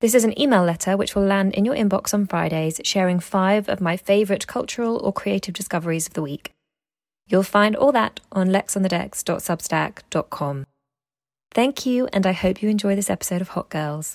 This is an email letter which will land in your inbox on Fridays, sharing five of my favourite cultural or creative discoveries of the week. You'll find all that on lexonthedecks.substack.com. Thank you, and I hope you enjoy this episode of Hot Girls.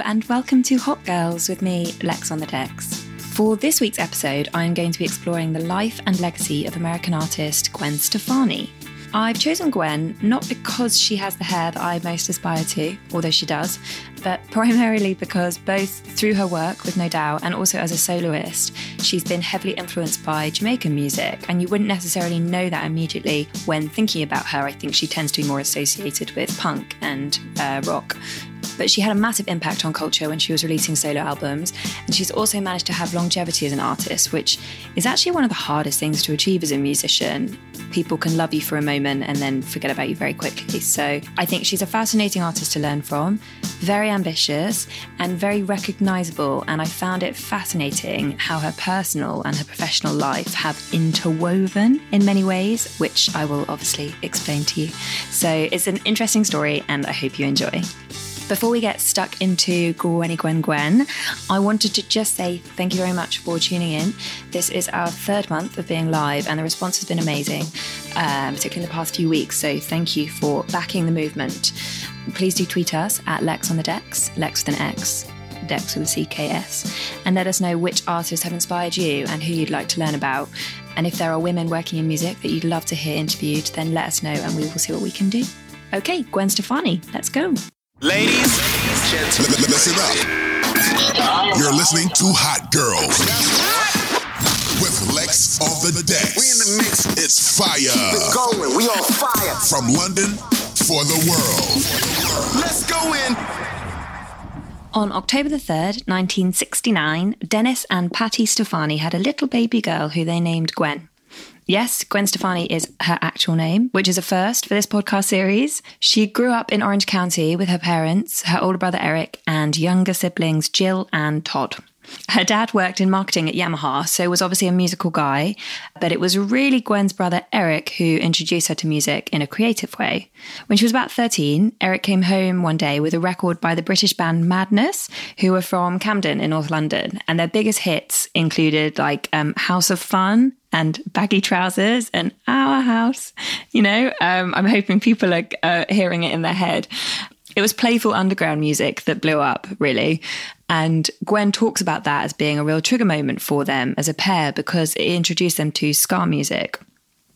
And welcome to Hot Girls with me, Lex on the Decks. For this week's episode, I'm going to be exploring the life and legacy of American artist Gwen Stefani. I've chosen Gwen not because she has the hair that I most aspire to, although she does, but primarily because both through her work with No Doubt and also as a soloist, she's been heavily influenced by Jamaican music, and you wouldn't necessarily know that immediately when thinking about her. I think she tends to be more associated with punk and uh, rock. But she had a massive impact on culture when she was releasing solo albums, and she's also managed to have longevity as an artist, which is actually one of the hardest things to achieve as a musician. People can love you for a moment and then forget about you very quickly. So I think she's a fascinating artist to learn from, very ambitious and very recognizable. And I found it fascinating how her personal and her professional life have interwoven in many ways, which I will obviously explain to you. So it's an interesting story, and I hope you enjoy. Before we get stuck into Gwenny Gwen Gwen, I wanted to just say thank you very much for tuning in. This is our third month of being live, and the response has been amazing, um, particularly in the past few weeks. So thank you for backing the movement. Please do tweet us at Lex on the Decks, Lex with an X, Dex with a CKS, and let us know which artists have inspired you and who you'd like to learn about. And if there are women working in music that you'd love to hear interviewed, then let us know and we will see what we can do. Okay, Gwen Stefani, let's go. Ladies, gentlemen, Listen up. You're listening to Hot Girls with Lex on the deck. we in the mix. It's fire We're Going, we on fire. from London for the world. Let's go in. On October the 3rd, 1969, Dennis and Patti Stefani had a little baby girl who they named Gwen. Yes, Gwen Stefani is her actual name, which is a first for this podcast series. She grew up in Orange County with her parents, her older brother Eric, and younger siblings Jill and Todd. Her dad worked in marketing at Yamaha, so was obviously a musical guy, but it was really Gwen's brother Eric who introduced her to music in a creative way. When she was about 13, Eric came home one day with a record by the British band Madness, who were from Camden in North London, and their biggest hits included like um, House of Fun and baggy trousers and our house. You know, um, I'm hoping people are uh, hearing it in their head. It was playful underground music that blew up, really. And Gwen talks about that as being a real trigger moment for them as a pair because it introduced them to ska music.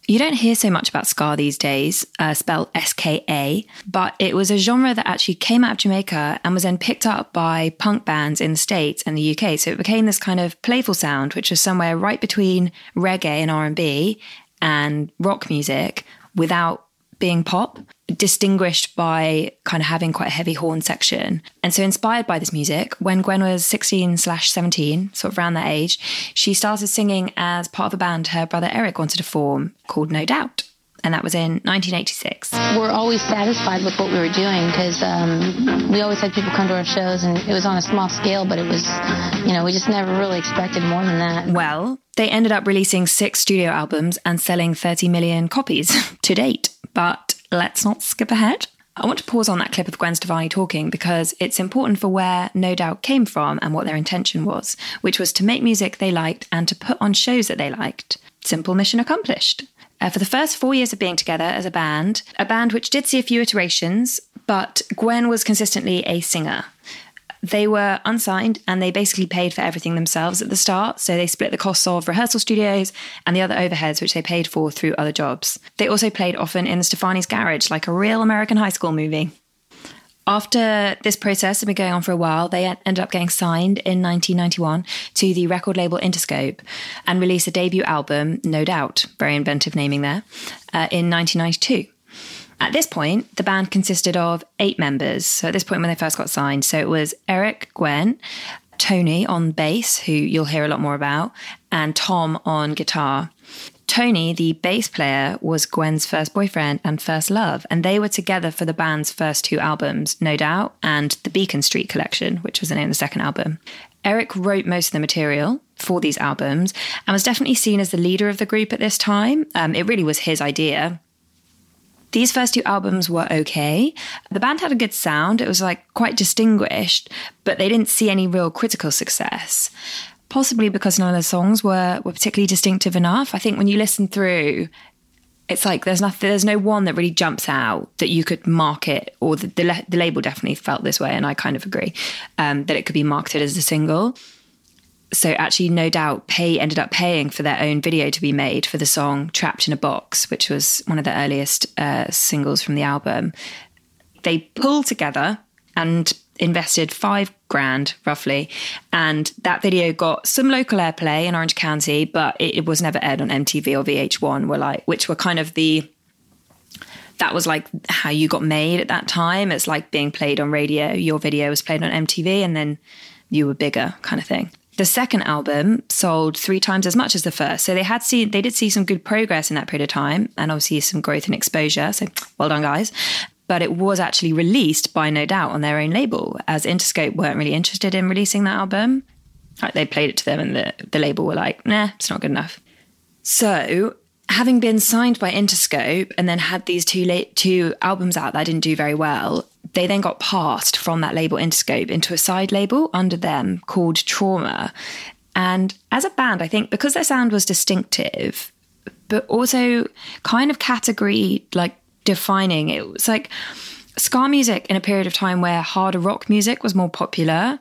You don't hear so much about ska these days, uh, spelled S K A, but it was a genre that actually came out of Jamaica and was then picked up by punk bands in the States and the UK. So it became this kind of playful sound, which was somewhere right between reggae and R and B and rock music, without being pop, distinguished by kind of having quite a heavy horn section. And so, inspired by this music, when Gwen was 16 slash 17, sort of around that age, she started singing as part of a band her brother Eric wanted to form called No Doubt. And that was in 1986. We're always satisfied with what we were doing because um, we always had people come to our shows and it was on a small scale, but it was, you know, we just never really expected more than that. Well, they ended up releasing six studio albums and selling 30 million copies to date. But let's not skip ahead. I want to pause on that clip of Gwen Stefani talking because it's important for where No Doubt came from and what their intention was, which was to make music they liked and to put on shows that they liked. Simple mission accomplished. Uh, for the first four years of being together as a band, a band which did see a few iterations, but Gwen was consistently a singer. They were unsigned and they basically paid for everything themselves at the start. So they split the costs of rehearsal studios and the other overheads, which they paid for through other jobs. They also played often in the Stefani's garage, like a real American high school movie. After this process had been going on for a while, they ended up getting signed in 1991 to the record label Interscope and released a debut album, No Doubt, very inventive naming there, uh, in 1992. At this point, the band consisted of eight members. So at this point, when they first got signed, so it was Eric, Gwen, Tony on bass, who you'll hear a lot more about, and Tom on guitar. Tony, the bass player, was Gwen's first boyfriend and first love, and they were together for the band's first two albums, No Doubt and the Beacon Street Collection, which was the name of the second album. Eric wrote most of the material for these albums and was definitely seen as the leader of the group at this time. Um, it really was his idea. These first two albums were okay. The band had a good sound. It was like quite distinguished, but they didn't see any real critical success. Possibly because none of the songs were, were particularly distinctive enough. I think when you listen through, it's like there's nothing, there's no one that really jumps out that you could market, or the, the, the label definitely felt this way, and I kind of agree um, that it could be marketed as a single so actually no doubt pay ended up paying for their own video to be made for the song trapped in a box which was one of the earliest uh, singles from the album they pulled together and invested five grand roughly and that video got some local airplay in orange county but it, it was never aired on mtv or vh1 were like which were kind of the that was like how you got made at that time it's like being played on radio your video was played on mtv and then you were bigger kind of thing the second album sold three times as much as the first. So they had seen they did see some good progress in that period of time and obviously some growth and exposure. So well done guys. But it was actually released by No Doubt on their own label, as Interscope weren't really interested in releasing that album. Like they played it to them and the, the label were like, nah, it's not good enough. So having been signed by Interscope and then had these two late, two albums out that didn't do very well, they then got passed from that label Interscope into a side label under them called Trauma. And as a band, I think because their sound was distinctive, but also kind of category like defining, it was like ska music in a period of time where harder rock music was more popular.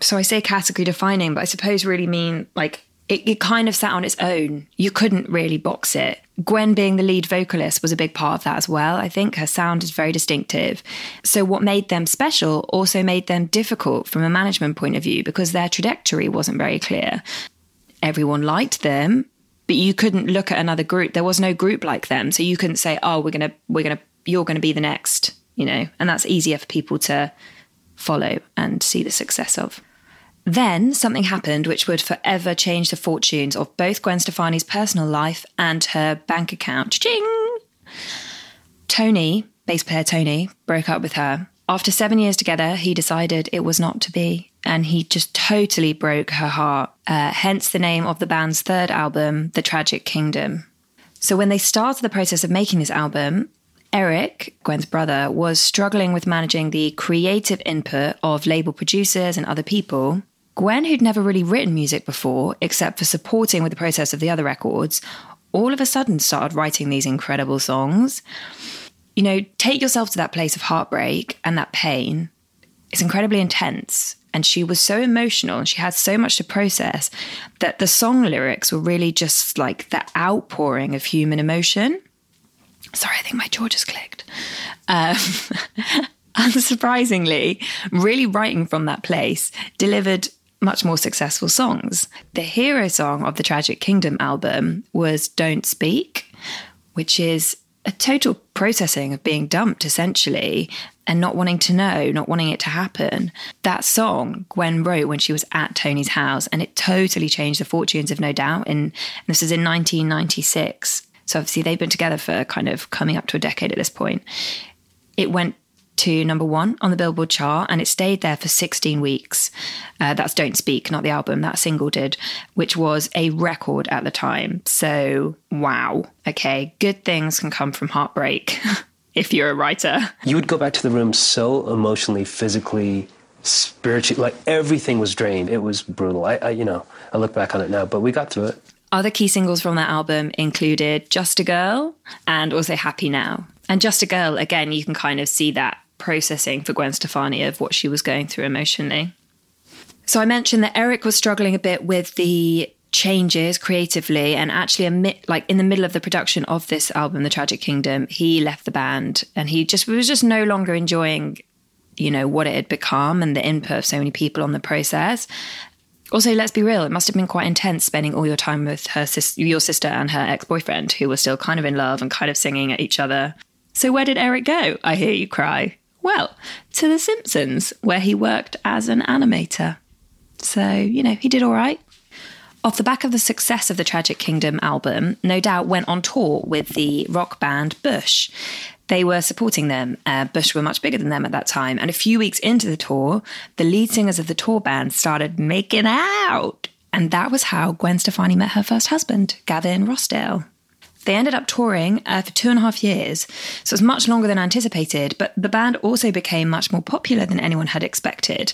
So I say category defining, but I suppose really mean like it, it, kind of sat on its own. You couldn't really box it. Gwen being the lead vocalist was a big part of that as well. I think her sound is very distinctive. So, what made them special also made them difficult from a management point of view because their trajectory wasn't very clear. Everyone liked them, but you couldn't look at another group. There was no group like them. So, you couldn't say, oh, we're to, we're to, you're to be the next, you know, and that's easier for people to follow and see the success of. Then something happened which would forever change the fortunes of both Gwen Stefani's personal life and her bank account. Ching! Tony, bass player Tony, broke up with her. After seven years together, he decided it was not to be, and he just totally broke her heart. Uh, hence the name of the band's third album, The Tragic Kingdom. So when they started the process of making this album, Eric, Gwen's brother, was struggling with managing the creative input of label producers and other people Gwen, who'd never really written music before, except for supporting with the process of the other records, all of a sudden started writing these incredible songs. You know, take yourself to that place of heartbreak and that pain. It's incredibly intense. And she was so emotional and she had so much to process that the song lyrics were really just like the outpouring of human emotion. Sorry, I think my jaw just clicked. Um, unsurprisingly, really writing from that place delivered much more successful songs. The hero song of the Tragic Kingdom album was Don't Speak, which is a total processing of being dumped essentially and not wanting to know, not wanting it to happen. That song Gwen wrote when she was at Tony's house, and it totally changed the fortunes of No Doubt. And this is in 1996. So obviously they've been together for kind of coming up to a decade at this point. It went to number one on the Billboard chart and it stayed there for 16 weeks. Uh, that's Don't Speak, not the album, that single did, which was a record at the time. So, wow. Okay, good things can come from heartbreak if you're a writer. You would go back to the room so emotionally, physically, spiritually, like everything was drained. It was brutal. I, I you know, I look back on it now, but we got through it. Other key singles from that album included Just a Girl and also Happy Now. And Just a Girl, again, you can kind of see that processing for Gwen Stefani of what she was going through emotionally. So I mentioned that Eric was struggling a bit with the changes creatively and actually amid, like in the middle of the production of this album the tragic kingdom he left the band and he just was just no longer enjoying you know what it had become and the input of so many people on the process. Also let's be real it must have been quite intense spending all your time with her sis- your sister and her ex-boyfriend who were still kind of in love and kind of singing at each other. So where did eric go? I hear you cry well to the simpsons where he worked as an animator so you know he did all right off the back of the success of the Tragic Kingdom album, No Doubt went on tour with the rock band Bush. They were supporting them. Uh, Bush were much bigger than them at that time. And a few weeks into the tour, the lead singers of the tour band started making out. And that was how Gwen Stefani met her first husband, Gavin Rossdale. They ended up touring uh, for two and a half years, so it was much longer than anticipated, but the band also became much more popular than anyone had expected.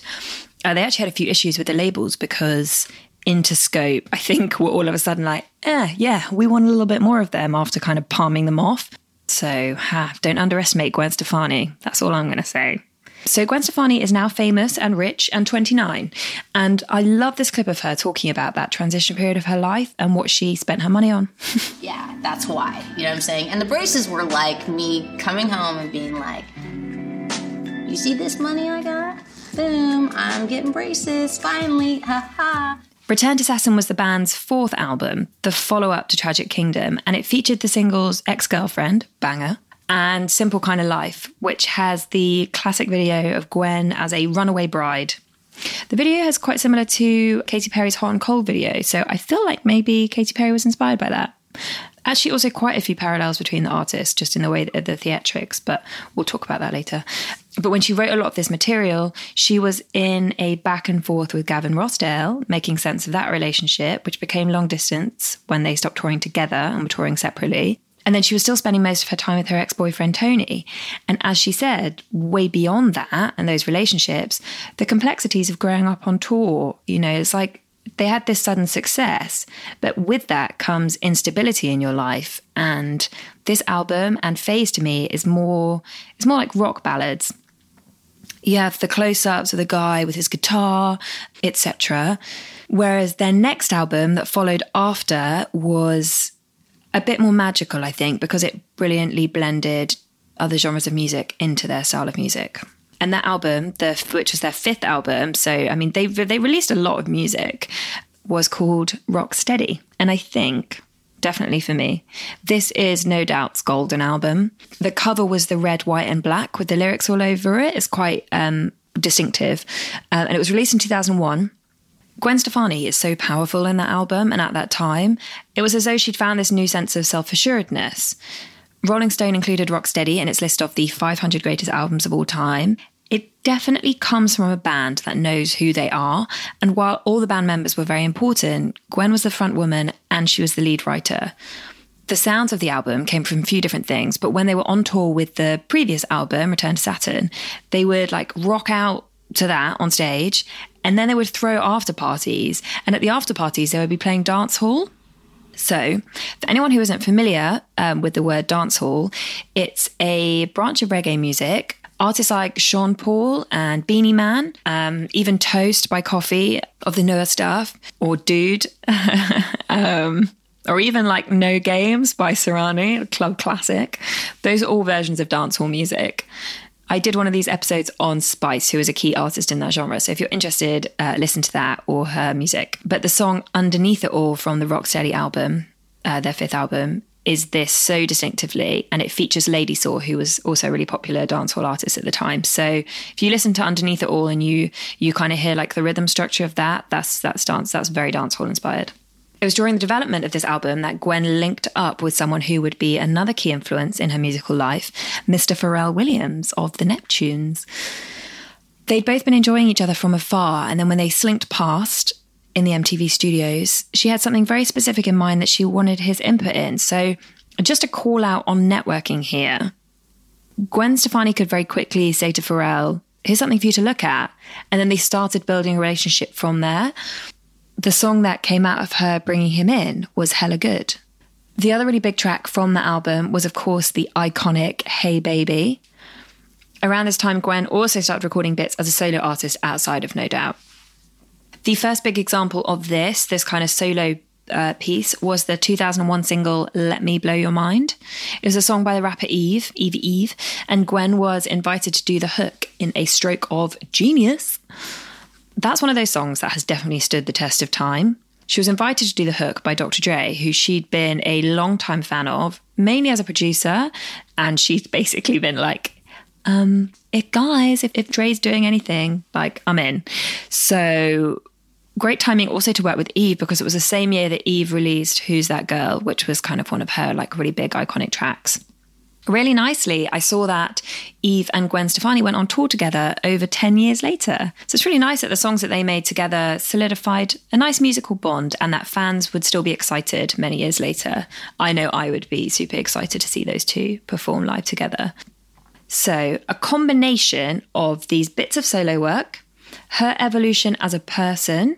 Uh, they actually had a few issues with the labels because Interscope, I think were all of a sudden like, eh, yeah, we want a little bit more of them after kind of palming them off. So ha, don't underestimate Gwen Stefani. That's all I'm going to say. So Gwen Stefani is now famous and rich and 29. And I love this clip of her talking about that transition period of her life and what she spent her money on. yeah, that's why. You know what I'm saying? And the braces were like me coming home and being like, you see this money I got? Boom, I'm getting braces finally. Ha ha. Return to Saturn was the band's fourth album, the follow up to Tragic Kingdom, and it featured the singles Ex Girlfriend, banger, and Simple Kind of Life, which has the classic video of Gwen as a runaway bride. The video is quite similar to Katy Perry's Hot and Cold video, so I feel like maybe Katy Perry was inspired by that. Actually, also quite a few parallels between the artists, just in the way that the theatrics, but we'll talk about that later. But when she wrote a lot of this material, she was in a back and forth with Gavin Rossdale, making sense of that relationship, which became long distance when they stopped touring together and were touring separately. And then she was still spending most of her time with her ex boyfriend, Tony. And as she said, way beyond that and those relationships, the complexities of growing up on tour, you know, it's like they had this sudden success, but with that comes instability in your life. And this album and phase to me is more it's more like rock ballads. You have the close-ups of the guy with his guitar, etc. Whereas their next album that followed after was a bit more magical, I think, because it brilliantly blended other genres of music into their style of music. And that album, the which was their fifth album, so I mean they they released a lot of music, was called Rock Steady, and I think definitely for me. This is no doubt's golden album. The cover was the red, white, and black with the lyrics all over it. It's quite um, distinctive, uh, and it was released in 2001. Gwen Stefani is so powerful in that album, and at that time, it was as though she'd found this new sense of self assuredness. Rolling Stone included Rocksteady in its list of the 500 greatest albums of all time. It definitely comes from a band that knows who they are. And while all the band members were very important, Gwen was the front woman and she was the lead writer. The sounds of the album came from a few different things, but when they were on tour with the previous album, Return to Saturn, they would like rock out to that on stage and then they would throw after parties. And at the after parties, they would be playing dance hall. So, for anyone who isn't familiar um, with the word dancehall, it's a branch of reggae music Artists like Sean Paul and Beenie Man, um, even Toast by Koffee of the newer stuff, or Dude, um, or even like No Games by Serani, a club classic. Those are all versions of dancehall music. I did one of these episodes on Spice, who is a key artist in that genre. So if you're interested, uh, listen to that or her music. But the song Underneath It All from the Rocksteady album, uh, their fifth album, is this so distinctively, and it features Lady Saw, who was also a really popular dancehall artist at the time. So if you listen to Underneath It All and you you kind of hear like the rhythm structure of that, that's that's dance, that's very dancehall inspired. It was during the development of this album that Gwen linked up with someone who would be another key influence in her musical life, Mr. Pharrell Williams of the Neptunes. They'd both been enjoying each other from afar, and then when they slinked past in the MTV studios, she had something very specific in mind that she wanted his input in. So, just a call out on networking here. Gwen Stefani could very quickly say to Pharrell, Here's something for you to look at. And then they started building a relationship from there the song that came out of her bringing him in was Hella Good. The other really big track from the album was, of course, the iconic Hey Baby. Around this time, Gwen also started recording bits as a solo artist outside of No Doubt. The first big example of this, this kind of solo uh, piece, was the 2001 single Let Me Blow Your Mind. It was a song by the rapper Eve, Eve Eve, and Gwen was invited to do the hook in a stroke of genius that's one of those songs that has definitely stood the test of time. She was invited to do the hook by Dr. Dre, who she'd been a long-time fan of, mainly as a producer. And she's basically been like, um, if guys, if, if Dre's doing anything, like I'm in. So great timing also to work with Eve because it was the same year that Eve released Who's That Girl, which was kind of one of her like really big iconic tracks really nicely, I saw that Eve and Gwen Stefani went on tour together over 10 years later. So it's really nice that the songs that they made together solidified a nice musical bond and that fans would still be excited many years later. I know I would be super excited to see those two perform live together. So, a combination of these bits of solo work, her evolution as a person,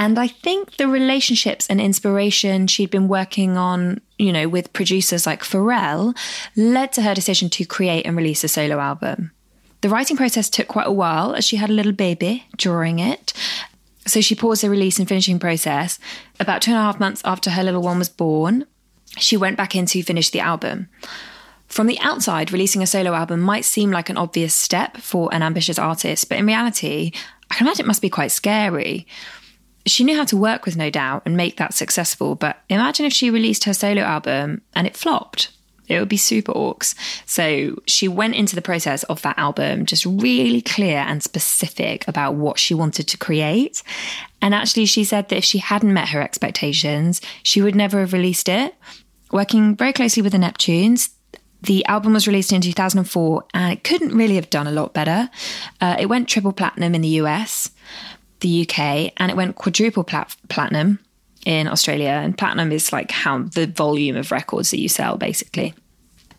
and I think the relationships and inspiration she'd been working on, you know, with producers like Pharrell led to her decision to create and release a solo album. The writing process took quite a while as she had a little baby during it. So she paused the release and finishing process. About two and a half months after her little one was born, she went back in to finish the album. From the outside, releasing a solo album might seem like an obvious step for an ambitious artist, but in reality, I can imagine it must be quite scary she knew how to work with No Doubt and make that successful. But imagine if she released her solo album and it flopped. It would be super orcs. So she went into the process of that album just really clear and specific about what she wanted to create. And actually, she said that if she hadn't met her expectations, she would never have released it. Working very closely with the Neptunes, the album was released in 2004 and it couldn't really have done a lot better. Uh, it went triple platinum in the US the UK, and it went quadruple plat- platinum in Australia. And platinum is like how the volume of records that you sell, basically.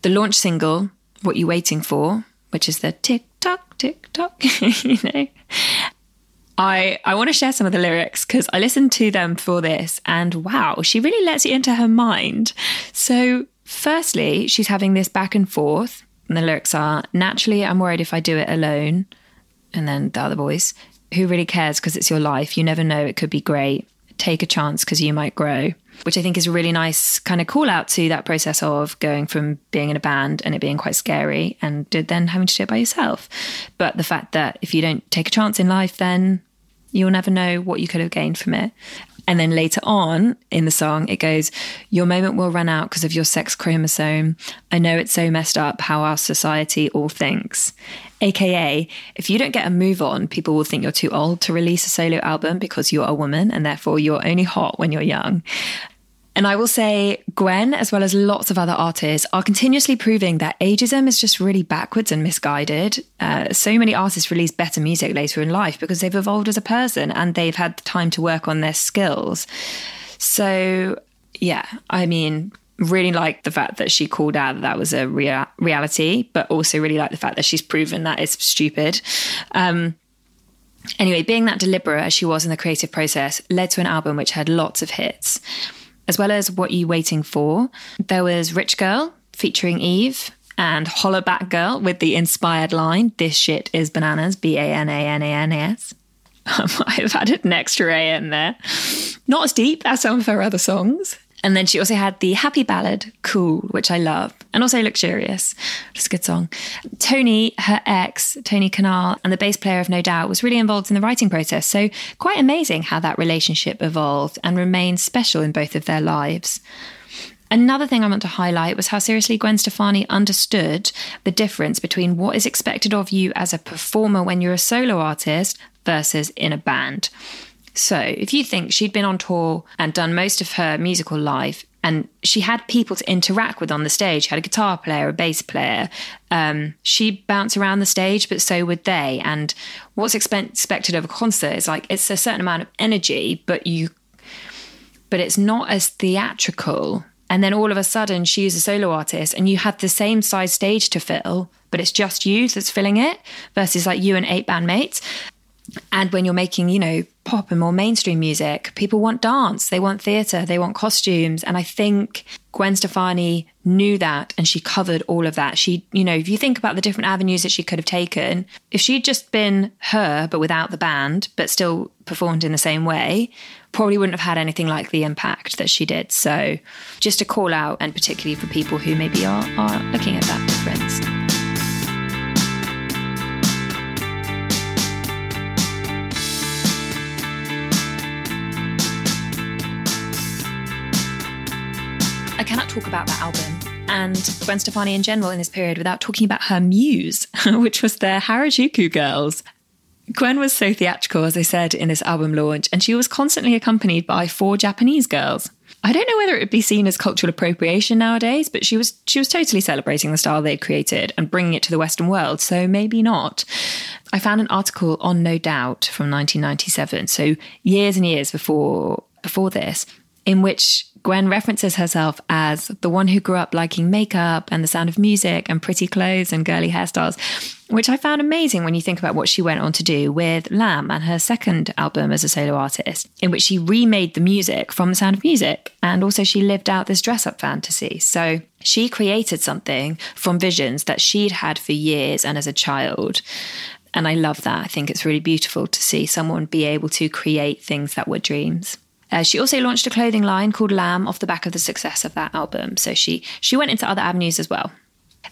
The launch single, What You Waiting For, which is the tick tock, tick tock, you know. I, I want to share some of the lyrics because I listened to them for this and wow, she really lets you into her mind. So, firstly, she's having this back and forth, and the lyrics are Naturally, I'm worried if I do it alone. And then the other voice, who really cares because it's your life? You never know, it could be great. Take a chance because you might grow, which I think is a really nice kind of call out to that process of going from being in a band and it being quite scary and then having to do it by yourself. But the fact that if you don't take a chance in life, then you'll never know what you could have gained from it. And then later on in the song, it goes, Your moment will run out because of your sex chromosome. I know it's so messed up how our society all thinks. AKA, if you don't get a move on, people will think you're too old to release a solo album because you're a woman and therefore you're only hot when you're young. And I will say, Gwen, as well as lots of other artists, are continuously proving that ageism is just really backwards and misguided. Uh, so many artists release better music later in life because they've evolved as a person and they've had the time to work on their skills. So, yeah, I mean, really like the fact that she called out that that was a rea- reality, but also really like the fact that she's proven that it's stupid. Um, anyway, being that deliberate as she was in the creative process led to an album which had lots of hits, as well as What You Waiting For. There was Rich Girl featuring Eve. And Holla Back Girl with the inspired line, This shit is bananas, B A N A N A N A S. I've added an extra A in there. Not as deep as some of her other songs. And then she also had the happy ballad, Cool, which I love, and also Luxurious, just a good song. Tony, her ex, Tony Kanal, and the bass player of No Doubt, was really involved in the writing process. So quite amazing how that relationship evolved and remained special in both of their lives. Another thing I want to highlight was how seriously Gwen Stefani understood the difference between what is expected of you as a performer when you're a solo artist versus in a band. So, if you think she'd been on tour and done most of her musical life, and she had people to interact with on the stage, she had a guitar player, a bass player. Um, she bounced around the stage, but so would they. And what's expe- expected of a concert is like it's a certain amount of energy, but you, but it's not as theatrical. And then all of a sudden, she's a solo artist, and you have the same size stage to fill, but it's just you that's filling it versus like you and eight bandmates. And when you're making, you know, pop and more mainstream music, people want dance, they want theatre, they want costumes. And I think Gwen Stefani knew that and she covered all of that. She, you know, if you think about the different avenues that she could have taken, if she'd just been her, but without the band, but still performed in the same way, probably wouldn't have had anything like the impact that she did. So just a call out, and particularly for people who maybe are, are looking at that difference. I cannot talk about that album and Gwen Stefani in general in this period without talking about her muse, which was the Harajuku Girls. Gwen was so theatrical, as I said, in this album launch, and she was constantly accompanied by four Japanese girls. I don't know whether it would be seen as cultural appropriation nowadays, but she was she was totally celebrating the style they'd created and bringing it to the Western world, so maybe not. I found an article on No Doubt from 1997, so years and years before before this, in which Gwen references herself as the one who grew up liking makeup and the sound of music and pretty clothes and girly hairstyles, which I found amazing when you think about what she went on to do with Lamb and her second album as a solo artist, in which she remade the music from the sound of music. And also, she lived out this dress up fantasy. So she created something from visions that she'd had for years and as a child. And I love that. I think it's really beautiful to see someone be able to create things that were dreams. Uh, she also launched a clothing line called Lamb off the back of the success of that album. So she she went into other avenues as well.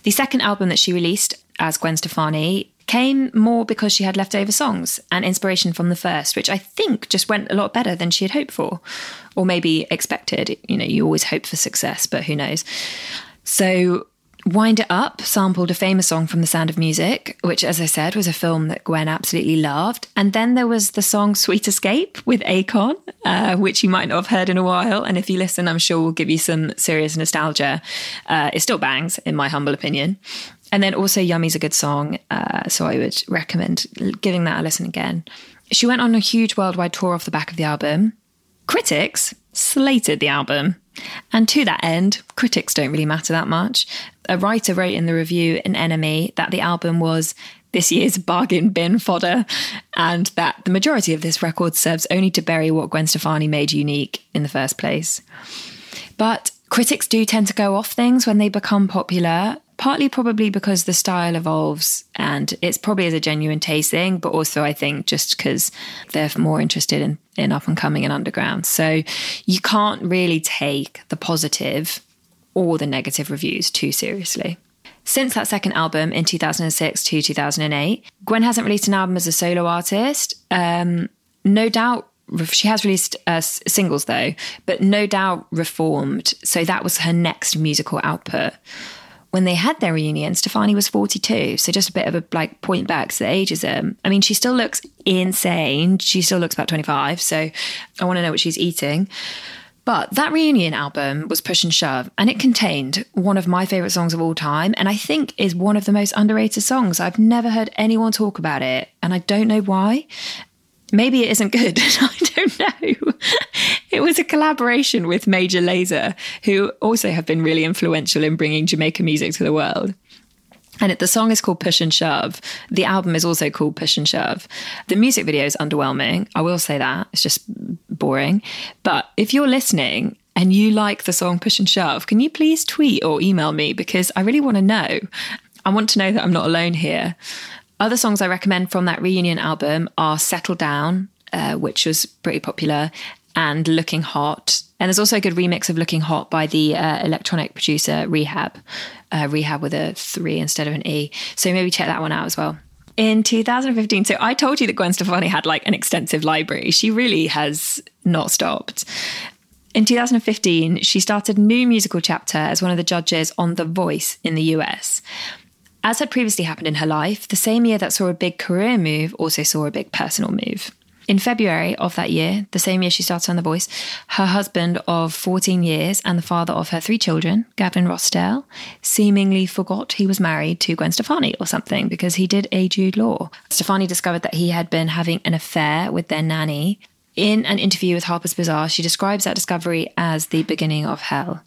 The second album that she released as Gwen Stefani came more because she had leftover songs and inspiration from the first, which I think just went a lot better than she had hoped for, or maybe expected. You know, you always hope for success, but who knows? So Wind It Up sampled a famous song from The Sound of Music, which, as I said, was a film that Gwen absolutely loved. And then there was the song Sweet Escape with Akon, uh, which you might not have heard in a while. And if you listen, I'm sure will give you some serious nostalgia. Uh, it still bangs, in my humble opinion. And then also Yummy's a good song, uh, so I would recommend giving that a listen again. She went on a huge worldwide tour off the back of the album. Critics slated the album. And to that end, critics don't really matter that much. A writer wrote in the review in NME that the album was this year's bargain bin fodder, and that the majority of this record serves only to bury what Gwen Stefani made unique in the first place. But critics do tend to go off things when they become popular, partly probably because the style evolves and it's probably as a genuine taste thing, but also I think just because they're more interested in, in up and coming and underground. So you can't really take the positive or the negative reviews too seriously. Since that second album in 2006 to 2008, Gwen hasn't released an album as a solo artist. Um, no doubt she has released uh, singles though, but no doubt reformed. So that was her next musical output. When they had their reunion, Stefani was 42. So just a bit of a like point back to the ageism. I mean, she still looks insane. She still looks about 25. So I want to know what she's eating. But that reunion album was Push and Shove, and it contained one of my favourite songs of all time, and I think is one of the most underrated songs. I've never heard anyone talk about it, and I don't know why. Maybe it isn't good. I don't know. It was a collaboration with Major Lazer, who also have been really influential in bringing Jamaican music to the world. And it, the song is called Push and Shove. The album is also called Push and Shove. The music video is underwhelming. I will say that. It's just boring. But if you're listening and you like the song Push and Shove, can you please tweet or email me? Because I really want to know. I want to know that I'm not alone here. Other songs I recommend from that reunion album are Settle Down, uh, which was pretty popular, and Looking Hot. And there's also a good remix of Looking Hot by the uh, electronic producer R3hab, uh, R3hab with a three instead of an E. So maybe check that one out as well. In 2015, so I told you that Gwen Stefani had like an extensive library. She really has not stopped. In 2015, she started a new musical chapter as one of the judges on The Voice in the US. As had previously happened in her life, the same year that saw a big career move also saw a big personal move. In February of that year, the same year she started on The Voice, her husband of 14 years and the father of her three children, Gavin Rossdale, seemingly forgot he was married to Gwen Stefani or something because he did a Jude Law. Stefani discovered that he had been having an affair with their nanny. In an interview with Harper's Bazaar, she describes that discovery as the beginning of hell.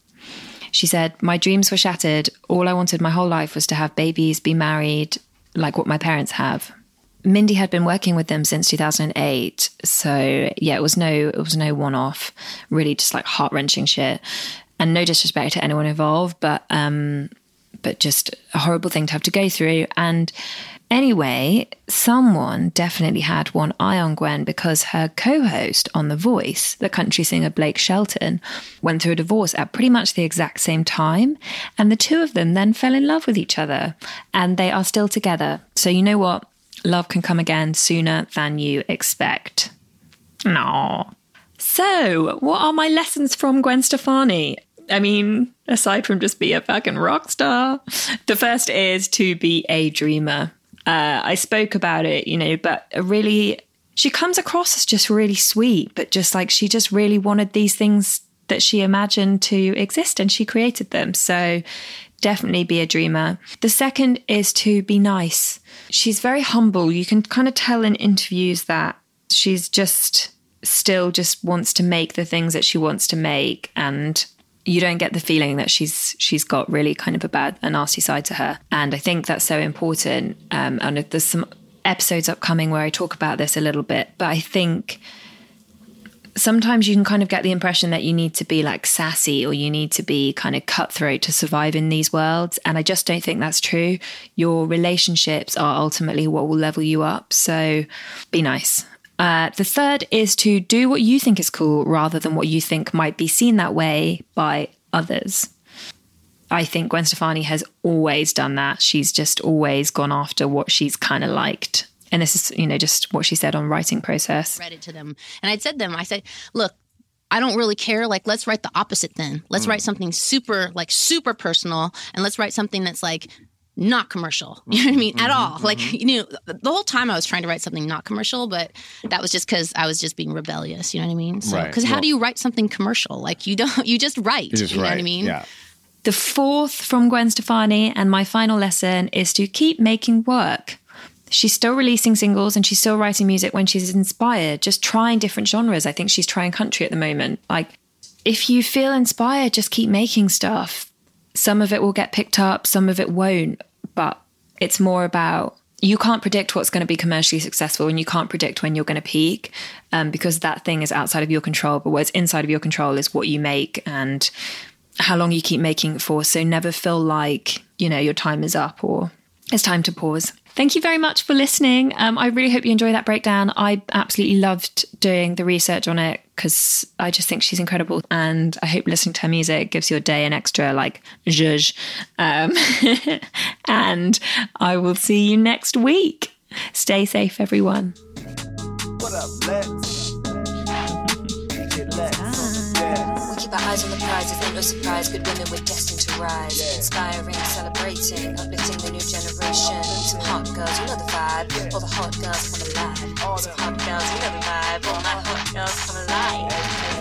She said, My dreams were shattered. All I wanted my whole life was to have babies, be married, like what my parents have. Mindy had been working with them since 2008. So, yeah, it was no it was no one-off, really just like heart-wrenching shit. And no disrespect to anyone involved, but um but just a horrible thing to have to go through and Anyway, someone definitely had one eye on Gwen because her co host on The Voice, the country singer Blake Shelton, went through a divorce at pretty much the exact same time. And the two of them then fell in love with each other and they are still together. So, you know what? Love can come again sooner than you expect. No. So, what are my lessons from Gwen Stefani? I mean, aside from just be a fucking rock star, the first is to be a dreamer. Uh, I spoke about it, you know, but really, she comes across as just really sweet, but just like she just really wanted these things that she imagined to exist and she created them. So definitely be a dreamer. The second is to be nice. She's very humble. You can kind of tell in interviews that she's just still just wants to make the things that she wants to make and you don't get the feeling that she's she's got really kind of a bad a nasty side to her. And i think that's so important. Um, and there's some episodes upcoming where i talk about this a little bit but i think sometimes you can kind of get the impression that you need to be like sassy or you need to be kind of cutthroat to survive in these worlds. And i just don't think that's true. Your relationships are ultimately what will level you up. So be nice uh, the third is to do what you think is cool rather than what you think might be seen that way by others. I think Gwen Stefani has always done that. She's just always gone after what she's kind of liked. And this is, you know, just what she said on writing process. Read it to them. And I'd said to them, I said, look, I don't really care. Like, let's write the opposite then. Let's mm. write something super, like super personal. And let's write something that's like not commercial. You know what I mean? Mm-hmm, At all. Mm-hmm. Like, you know, the whole time I was trying to write something not commercial, but that was just because I was just being rebellious. You know what I mean? So, because right. how well, do you write something commercial? Like, you don't, you just write. You, just you know what I mean? Yeah. The fourth from Gwen Stefani, and my final lesson is to keep making work. She's still releasing singles and she's still writing music when she's inspired, just trying different genres. I think she's trying country at the moment. Like, if you feel inspired, just keep making stuff some of it will get picked up, some of it won't, but it's more about you can't predict what's going to be commercially successful and you can't predict when you're going to peak um, because that thing is outside of your control. But what's inside of your control is what you make and how long you keep making it for. So never feel like, you know, your time is up or it's time to pause. Thank you very much for listening. Um, I really hope you enjoy that breakdown. I absolutely loved doing the research on it because I just think she's incredible. And I hope listening to her music gives your day an extra, like, zhuzh. Um, and I will see you next week. Stay safe, everyone. What up, Lex? Eyes on the prize. Ain't no surprise. Good women, we're destined to rise. Inspiring, celebrating, uplifting the new generation. Some hot girls, you know the vibe. All the hot girls come alive. All some hot girls, you know the vibe. All my hot girls come alive.